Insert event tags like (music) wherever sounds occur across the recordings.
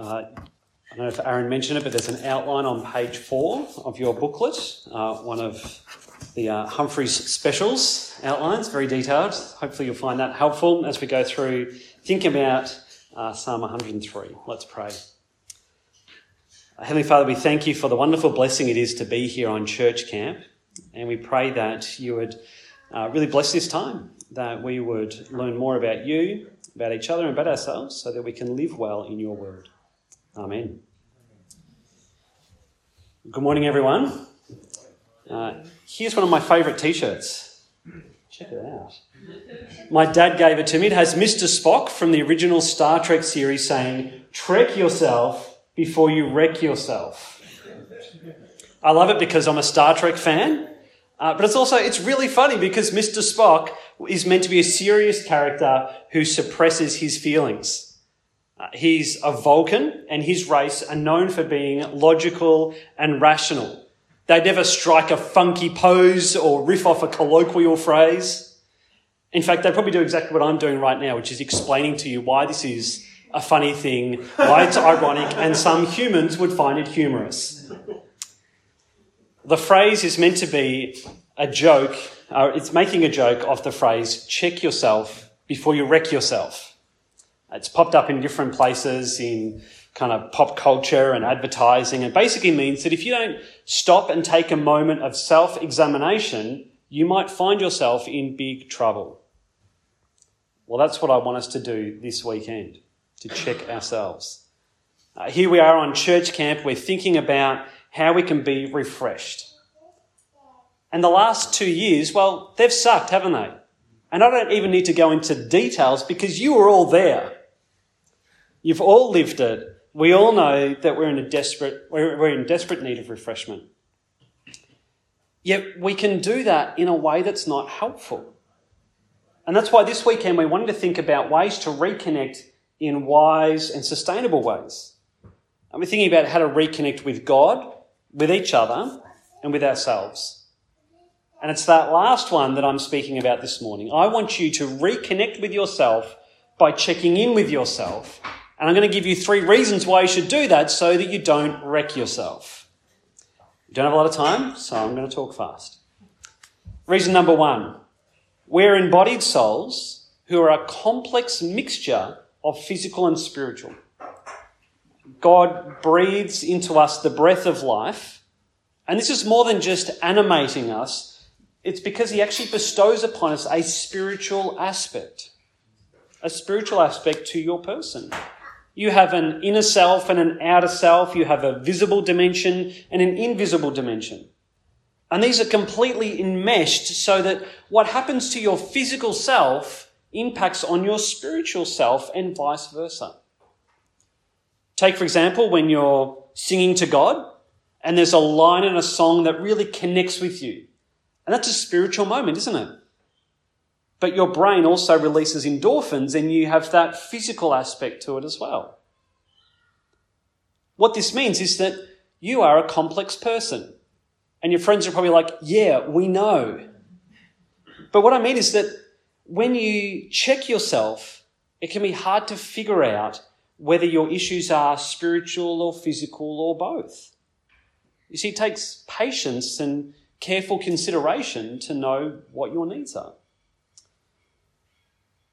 Uh, I don't know if Aaron mentioned it, but there's an outline on page four of your booklet, uh, one of the uh, Humphreys specials outlines, very detailed. Hopefully, you'll find that helpful as we go through thinking about uh, Psalm 103. Let's pray. Heavenly Father, we thank you for the wonderful blessing it is to be here on church camp, and we pray that you would uh, really bless this time, that we would learn more about you, about each other, and about ourselves, so that we can live well in your word. Amen. Good morning, everyone. Uh, here's one of my favourite t shirts. Check it out. My dad gave it to me. It has Mr. Spock from the original Star Trek series saying, Trek yourself before you wreck yourself. I love it because I'm a Star Trek fan, uh, but it's also, it's really funny because Mr. Spock is meant to be a serious character who suppresses his feelings. Uh, he's a Vulcan, and his race are known for being logical and rational. They never strike a funky pose or riff off a colloquial phrase. In fact, they probably do exactly what I'm doing right now, which is explaining to you why this is a funny thing, why it's (laughs) ironic, and some humans would find it humorous. The phrase is meant to be a joke, uh, it's making a joke of the phrase, check yourself before you wreck yourself. It's popped up in different places in kind of pop culture and advertising. It basically means that if you don't stop and take a moment of self examination, you might find yourself in big trouble. Well, that's what I want us to do this weekend to check ourselves. Uh, here we are on church camp. We're thinking about how we can be refreshed. And the last two years, well, they've sucked, haven't they? And I don't even need to go into details because you were all there. You've all lived it. We all know that we're in a desperate, we're, in desperate need of refreshment. Yet we can do that in a way that's not helpful. And that's why this weekend we wanted to think about ways to reconnect in wise and sustainable ways. And we're thinking about how to reconnect with God, with each other, and with ourselves. And it's that last one that I'm speaking about this morning. I want you to reconnect with yourself by checking in with yourself and I'm going to give you three reasons why you should do that so that you don't wreck yourself. You don't have a lot of time, so I'm going to talk fast. Reason number one we're embodied souls who are a complex mixture of physical and spiritual. God breathes into us the breath of life, and this is more than just animating us, it's because He actually bestows upon us a spiritual aspect, a spiritual aspect to your person. You have an inner self and an outer self. You have a visible dimension and an invisible dimension. And these are completely enmeshed so that what happens to your physical self impacts on your spiritual self and vice versa. Take, for example, when you're singing to God and there's a line in a song that really connects with you. And that's a spiritual moment, isn't it? But your brain also releases endorphins and you have that physical aspect to it as well. What this means is that you are a complex person. And your friends are probably like, yeah, we know. But what I mean is that when you check yourself, it can be hard to figure out whether your issues are spiritual or physical or both. You see, it takes patience and careful consideration to know what your needs are.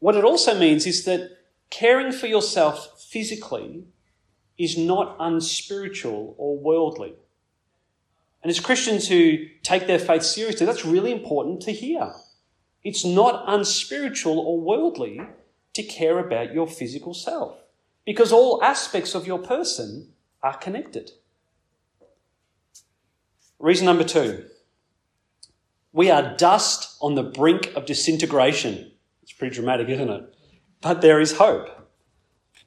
What it also means is that caring for yourself physically is not unspiritual or worldly. And as Christians who take their faith seriously, that's really important to hear. It's not unspiritual or worldly to care about your physical self because all aspects of your person are connected. Reason number two we are dust on the brink of disintegration. It's pretty dramatic, isn't it? But there is hope.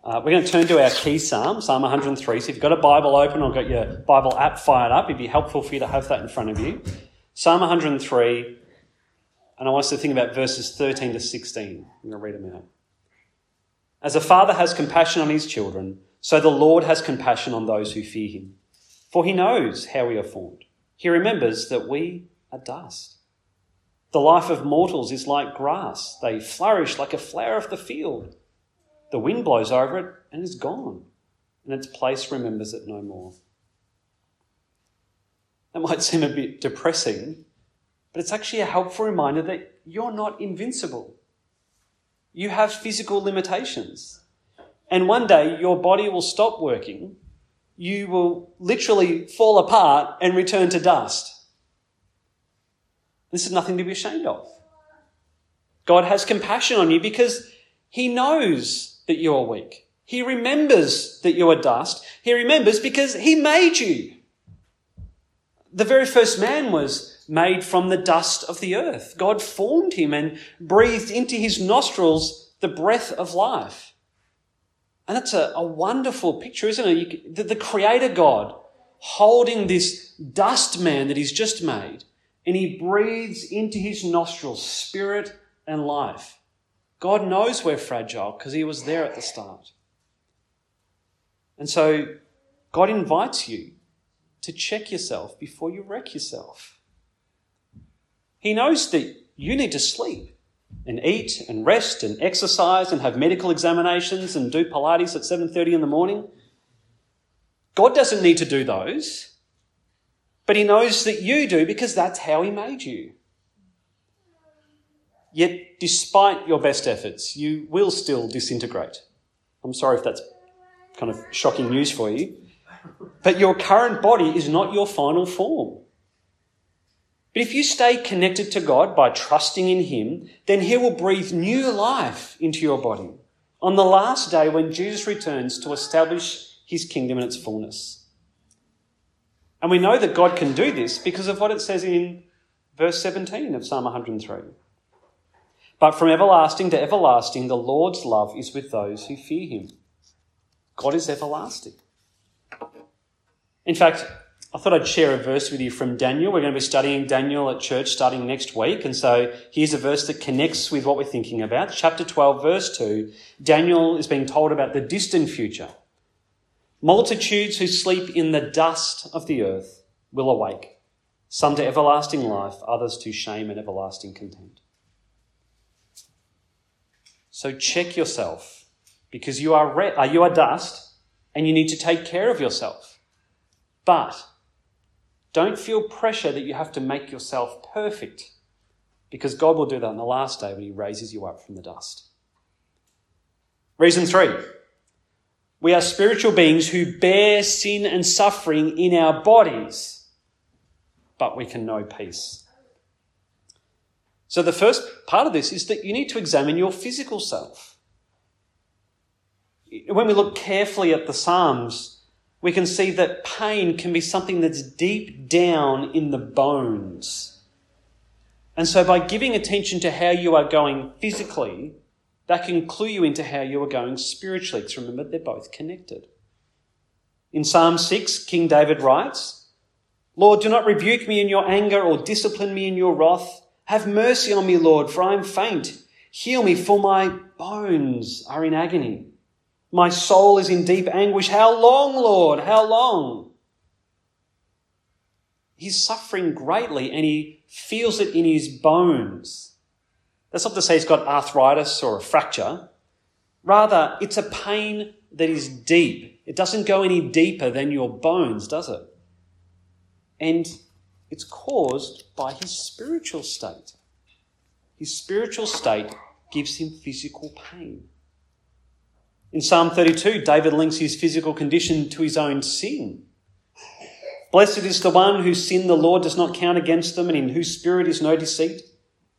Uh, we're going to turn to our key psalm, Psalm 103. So if you've got a Bible open or got your Bible app fired up, it'd be helpful for you to have that in front of you. Psalm 103, and I want us to think about verses 13 to 16. I'm going to read them out. As a father has compassion on his children, so the Lord has compassion on those who fear him. For he knows how we are formed. He remembers that we are dust. The life of mortals is like grass. They flourish like a flower of the field. The wind blows over it and is gone, and its place remembers it no more. That might seem a bit depressing, but it's actually a helpful reminder that you're not invincible. You have physical limitations. And one day your body will stop working, you will literally fall apart and return to dust. This is nothing to be ashamed of. God has compassion on you because He knows that you are weak. He remembers that you are dust. He remembers because He made you. The very first man was made from the dust of the earth. God formed him and breathed into his nostrils the breath of life. And that's a, a wonderful picture, isn't it? You, the, the Creator God holding this dust man that He's just made, and He breathes into his nostrils spirit and life. God knows we're fragile because He was there at the start. And so God invites you to check yourself before you wreck yourself. He knows that you need to sleep and eat and rest and exercise and have medical examinations and do Pilates at 7:30 in the morning. God doesn't need to do those, but he knows that you do because that's how he made you. Yet despite your best efforts, you will still disintegrate. I'm sorry if that's kind of shocking news for you. But your current body is not your final form. But if you stay connected to God by trusting in Him, then He will breathe new life into your body on the last day when Jesus returns to establish His kingdom in its fullness. And we know that God can do this because of what it says in verse 17 of Psalm 103. But from everlasting to everlasting, the Lord's love is with those who fear Him. God is everlasting. In fact, I thought I'd share a verse with you from Daniel. We're going to be studying Daniel at church starting next week. And so here's a verse that connects with what we're thinking about. Chapter 12, verse 2. Daniel is being told about the distant future. Multitudes who sleep in the dust of the earth will awake, some to everlasting life, others to shame and everlasting contempt. So check yourself because you are, re- uh, you are dust and you need to take care of yourself. But don't feel pressure that you have to make yourself perfect because God will do that on the last day when He raises you up from the dust. Reason three we are spiritual beings who bear sin and suffering in our bodies, but we can know peace. So, the first part of this is that you need to examine your physical self. When we look carefully at the Psalms, we can see that pain can be something that's deep down in the bones. And so, by giving attention to how you are going physically, that can clue you into how you are going spiritually. Because remember, they're both connected. In Psalm 6, King David writes, Lord, do not rebuke me in your anger or discipline me in your wrath. Have mercy on me, Lord, for I am faint. Heal me, for my bones are in agony. My soul is in deep anguish. How long, Lord? How long? He's suffering greatly and he feels it in his bones. That's not to say he's got arthritis or a fracture. Rather, it's a pain that is deep. It doesn't go any deeper than your bones, does it? And it's caused by his spiritual state. His spiritual state gives him physical pain. In Psalm 32, David links his physical condition to his own sin. Blessed is the one whose sin the Lord does not count against them and in whose spirit is no deceit.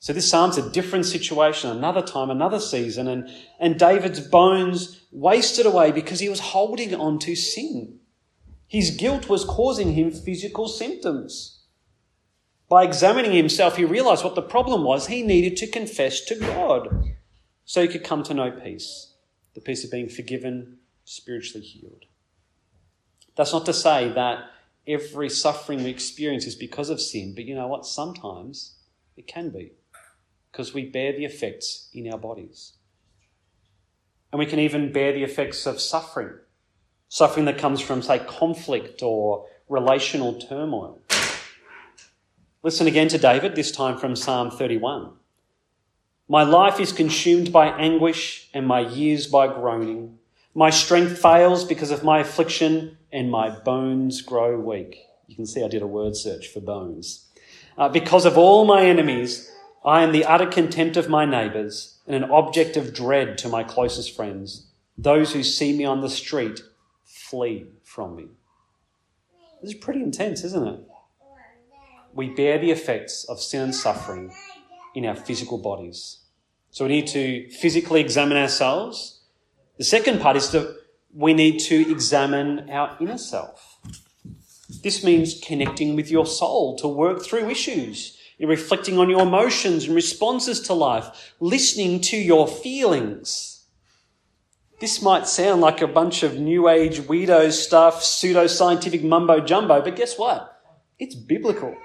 So this psalm's a different situation, another time, another season, and, and David's bones wasted away because he was holding on to sin. His guilt was causing him physical symptoms. By examining himself, he realized what the problem was. He needed to confess to God so he could come to know peace the peace of being forgiven, spiritually healed. That's not to say that every suffering we experience is because of sin, but you know what? Sometimes it can be because we bear the effects in our bodies. And we can even bear the effects of suffering, suffering that comes from, say, conflict or relational turmoil. Listen again to David, this time from Psalm 31. My life is consumed by anguish and my years by groaning. My strength fails because of my affliction and my bones grow weak. You can see I did a word search for bones. Uh, because of all my enemies, I am the utter contempt of my neighbours and an object of dread to my closest friends. Those who see me on the street flee from me. This is pretty intense, isn't it? We bear the effects of sin and suffering in our physical bodies. So we need to physically examine ourselves. The second part is that we need to examine our inner self. This means connecting with your soul to work through issues, reflecting on your emotions and responses to life, listening to your feelings. This might sound like a bunch of new age weirdo stuff, pseudo scientific mumbo jumbo, but guess what? It's biblical.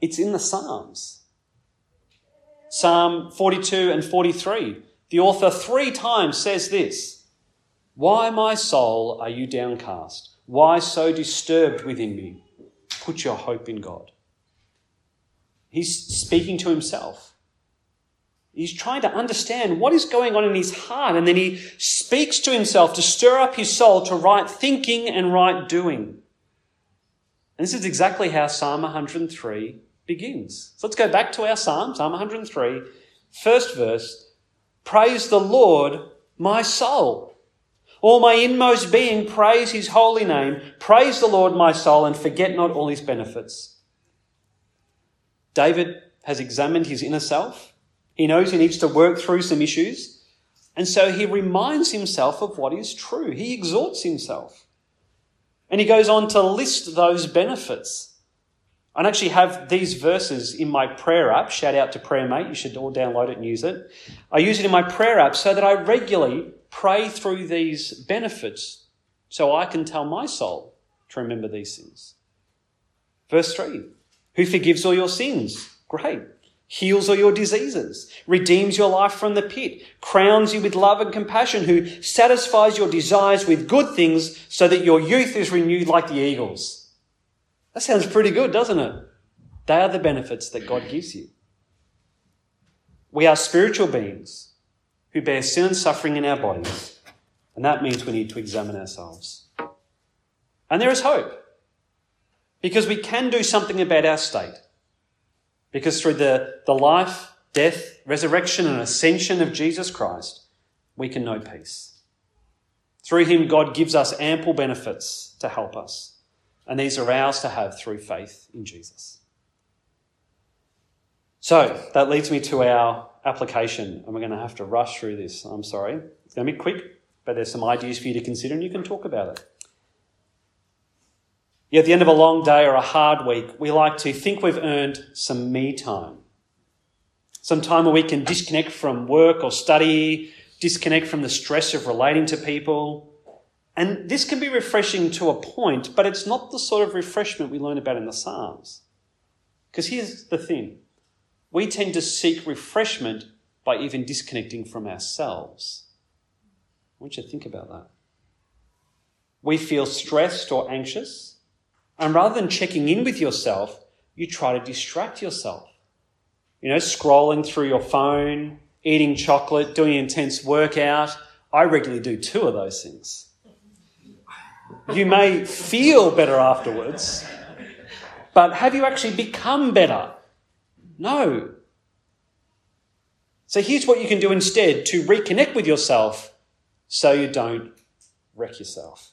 It's in the Psalms. Psalm 42 and 43. The author three times says this Why, my soul, are you downcast? Why so disturbed within me? Put your hope in God. He's speaking to himself. He's trying to understand what is going on in his heart, and then he speaks to himself to stir up his soul to right thinking and right doing. And this is exactly how Psalm 103 begins. So let's go back to our psalm, Psalm 103, first verse. Praise the Lord, my soul. All my inmost being, praise his holy name. Praise the Lord, my soul, and forget not all his benefits. David has examined his inner self. He knows he needs to work through some issues. And so he reminds himself of what is true. He exhorts himself. And he goes on to list those benefits I actually have these verses in my prayer app. Shout out to Prayer Mate. You should all download it and use it. I use it in my prayer app so that I regularly pray through these benefits so I can tell my soul to remember these things. Verse 3 Who forgives all your sins? Great. Heals all your diseases, redeems your life from the pit, crowns you with love and compassion, who satisfies your desires with good things so that your youth is renewed like the eagles. That sounds pretty good, doesn't it? They are the benefits that God gives you. We are spiritual beings who bear sin and suffering in our bodies, and that means we need to examine ourselves. And there is hope because we can do something about our state. Because through the, the life, death, resurrection, and ascension of Jesus Christ, we can know peace. Through him, God gives us ample benefits to help us. And these are ours to have through faith in Jesus. So that leads me to our application, and we're going to have to rush through this. I'm sorry. It's going to be quick, but there's some ideas for you to consider, and you can talk about it. At the end of a long day or a hard week, we like to think we've earned some me time. Some time where we can disconnect from work or study, disconnect from the stress of relating to people, and this can be refreshing to a point, but it's not the sort of refreshment we learn about in the Psalms. Because here's the thing we tend to seek refreshment by even disconnecting from ourselves. I want you to think about that. We feel stressed or anxious, and rather than checking in with yourself, you try to distract yourself. You know, scrolling through your phone, eating chocolate, doing intense workout. I regularly do two of those things. You may feel better afterwards, but have you actually become better? No. So here's what you can do instead to reconnect with yourself so you don't wreck yourself.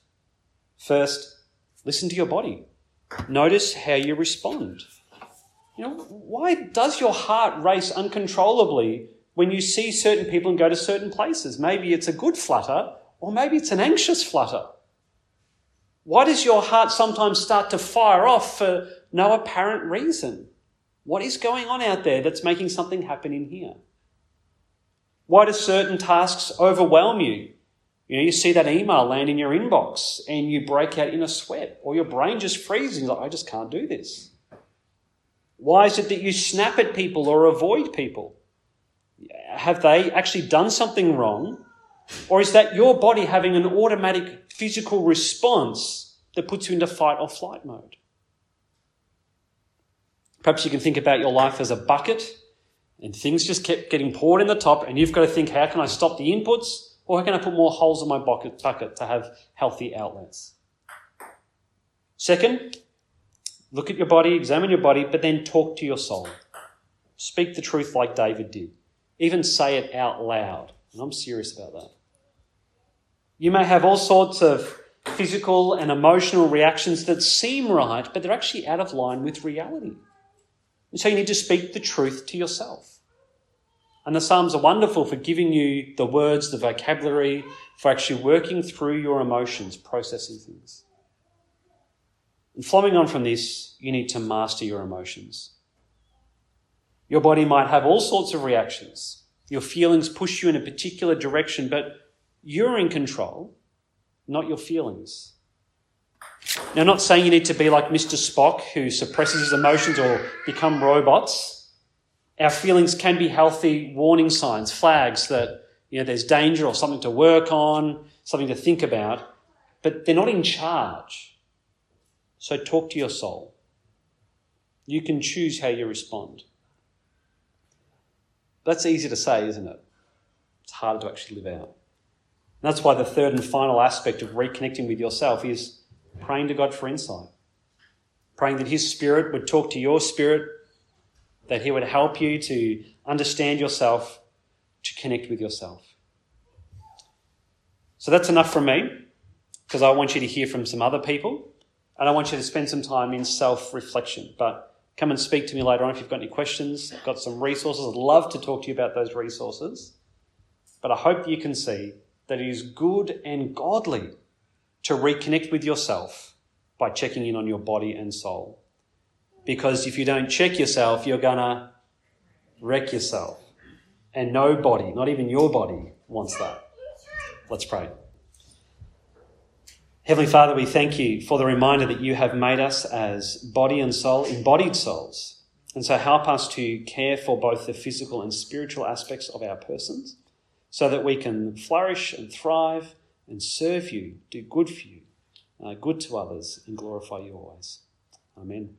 First, listen to your body. Notice how you respond. You know, why does your heart race uncontrollably when you see certain people and go to certain places? Maybe it's a good flutter, or maybe it's an anxious flutter. Why does your heart sometimes start to fire off for no apparent reason? What is going on out there that's making something happen in here? Why do certain tasks overwhelm you? You know, you see that email land in your inbox and you break out in a sweat, or your brain just freezes. Like, I just can't do this. Why is it that you snap at people or avoid people? Have they actually done something wrong? Or is that your body having an automatic physical response that puts you into fight or flight mode? Perhaps you can think about your life as a bucket and things just kept getting poured in the top, and you've got to think, how can I stop the inputs? Or how can I put more holes in my bucket, to have healthy outlets? Second, look at your body, examine your body, but then talk to your soul. Speak the truth like David did. Even say it out loud. And I'm serious about that. You may have all sorts of physical and emotional reactions that seem right, but they're actually out of line with reality. And so you need to speak the truth to yourself. And the Psalms are wonderful for giving you the words, the vocabulary, for actually working through your emotions, processing things. And flowing on from this, you need to master your emotions. Your body might have all sorts of reactions. Your feelings push you in a particular direction, but you're in control, not your feelings. Now, I'm not saying you need to be like Mr. Spock who suppresses his emotions or become robots. Our feelings can be healthy warning signs, flags that you know, there's danger or something to work on, something to think about, but they're not in charge. So talk to your soul. You can choose how you respond. That's easy to say, isn't it? It's harder to actually live out. And that's why the third and final aspect of reconnecting with yourself is praying to God for insight, praying that His Spirit would talk to your spirit, that He would help you to understand yourself, to connect with yourself. So that's enough from me, because I want you to hear from some other people, and I want you to spend some time in self reflection. But come and speak to me later on if you've got any questions. I've got some resources. I'd love to talk to you about those resources. But I hope that you can see that it is good and godly to reconnect with yourself by checking in on your body and soul. Because if you don't check yourself, you're going to wreck yourself. And no body, not even your body, wants that. Let's pray. Heavenly Father, we thank you for the reminder that you have made us as body and soul, embodied souls. And so help us to care for both the physical and spiritual aspects of our persons so that we can flourish and thrive and serve you, do good for you, uh, good to others, and glorify you always. Amen.